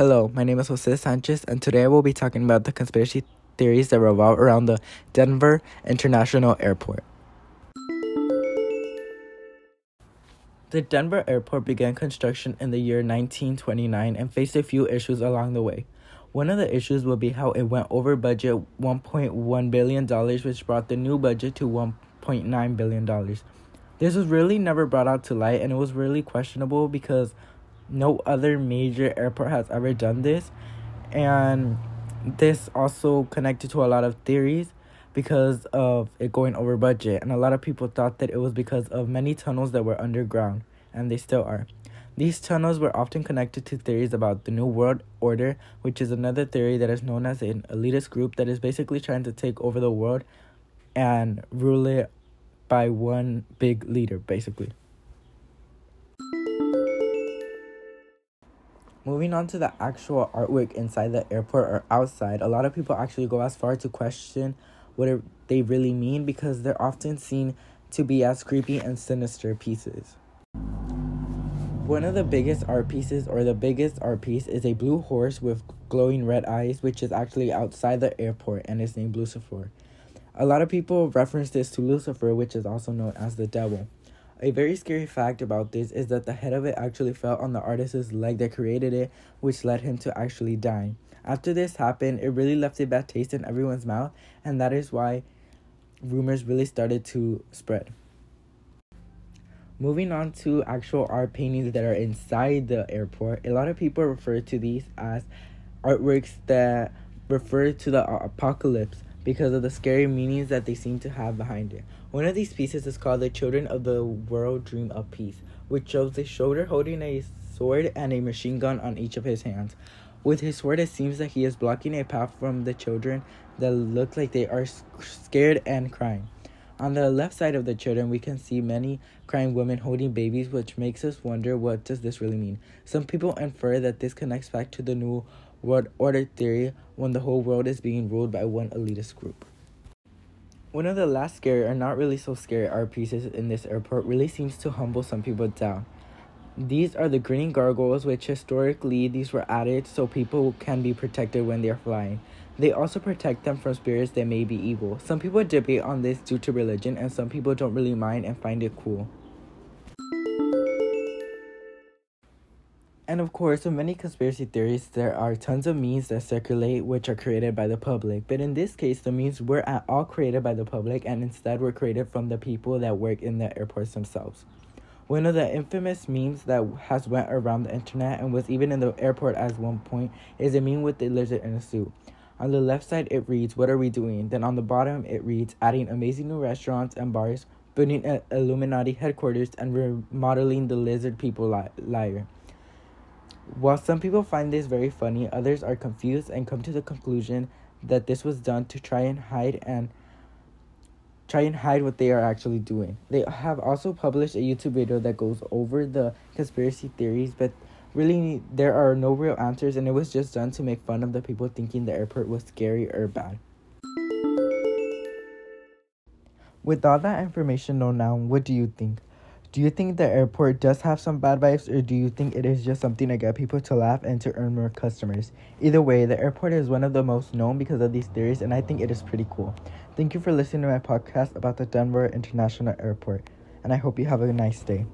Hello, my name is Jose Sanchez, and today I will be talking about the conspiracy theories that revolve around the Denver International Airport. The Denver airport began construction in the year 1929 and faced a few issues along the way. One of the issues would be how it went over budget $1.1 billion, which brought the new budget to $1.9 billion. This was really never brought out to light, and it was really questionable because no other major airport has ever done this. And this also connected to a lot of theories because of it going over budget. And a lot of people thought that it was because of many tunnels that were underground, and they still are. These tunnels were often connected to theories about the New World Order, which is another theory that is known as an elitist group that is basically trying to take over the world and rule it by one big leader, basically. Moving on to the actual artwork inside the airport or outside, a lot of people actually go as far to question what they really mean because they're often seen to be as creepy and sinister pieces. One of the biggest art pieces, or the biggest art piece, is a blue horse with glowing red eyes, which is actually outside the airport and is named Blucifer. A lot of people reference this to Lucifer, which is also known as the devil. A very scary fact about this is that the head of it actually fell on the artist's leg that created it, which led him to actually dying. After this happened, it really left a bad taste in everyone's mouth, and that is why rumors really started to spread. Moving on to actual art paintings that are inside the airport, a lot of people refer to these as artworks that refer to the apocalypse because of the scary meanings that they seem to have behind it. One of these pieces is called The Children of the World Dream of Peace, which shows a shoulder holding a sword and a machine gun on each of his hands. With his sword, it seems that he is blocking a path from the children that look like they are scared and crying. On the left side of the children, we can see many crying women holding babies, which makes us wonder what does this really mean. Some people infer that this connects back to the new world order theory when the whole world is being ruled by one elitist group. One of the last scary or not really so scary art pieces in this airport really seems to humble some people down. These are the grinning gargoyles, which historically these were added so people can be protected when they are flying. They also protect them from spirits that may be evil. Some people debate on this due to religion, and some people don't really mind and find it cool. And of course, with many conspiracy theories, there are tons of memes that circulate which are created by the public. But in this case, the memes were at all created by the public and instead were created from the people that work in the airports themselves. One of the infamous memes that has went around the internet and was even in the airport at one point is a meme with a lizard in a suit. On the left side, it reads, What are we doing? Then on the bottom, it reads, Adding amazing new restaurants and bars, building an Illuminati headquarters, and remodeling the lizard people li- liar. While some people find this very funny, others are confused and come to the conclusion that this was done to try and hide and try and hide what they are actually doing. They have also published a YouTube video that goes over the conspiracy theories, but really there are no real answers and it was just done to make fun of the people thinking the airport was scary or bad. With all that information known now, what do you think? Do you think the airport does have some bad vibes, or do you think it is just something to get people to laugh and to earn more customers? Either way, the airport is one of the most known because of these theories, and I think it is pretty cool. Thank you for listening to my podcast about the Denver International Airport, and I hope you have a nice day.